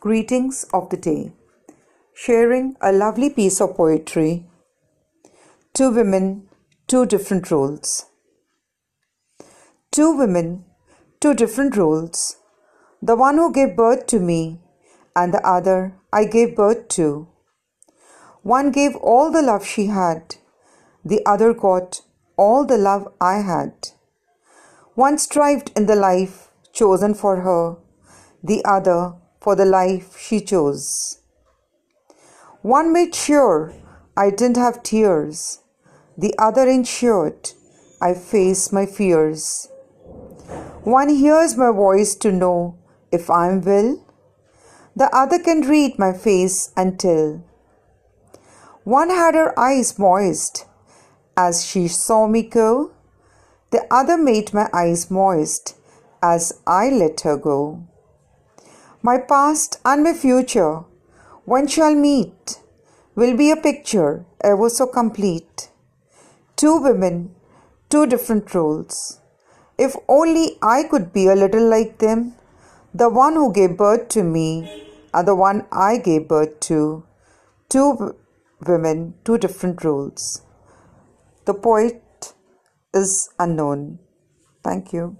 Greetings of the day. Sharing a lovely piece of poetry. Two women, two different roles. Two women, two different roles. The one who gave birth to me, and the other I gave birth to. One gave all the love she had, the other got all the love I had. One strived in the life chosen for her, the other for the life she chose. One made sure I didn't have tears, the other ensured I face my fears. One hears my voice to know if I'm well, the other can read my face and tell. One had her eyes moist as she saw me go, the other made my eyes moist as I let her go. My past and my future, when shall meet, will be a picture ever so complete. Two women, two different roles. If only I could be a little like them, the one who gave birth to me and the one I gave birth to. Two women, two different roles. The poet is unknown. Thank you.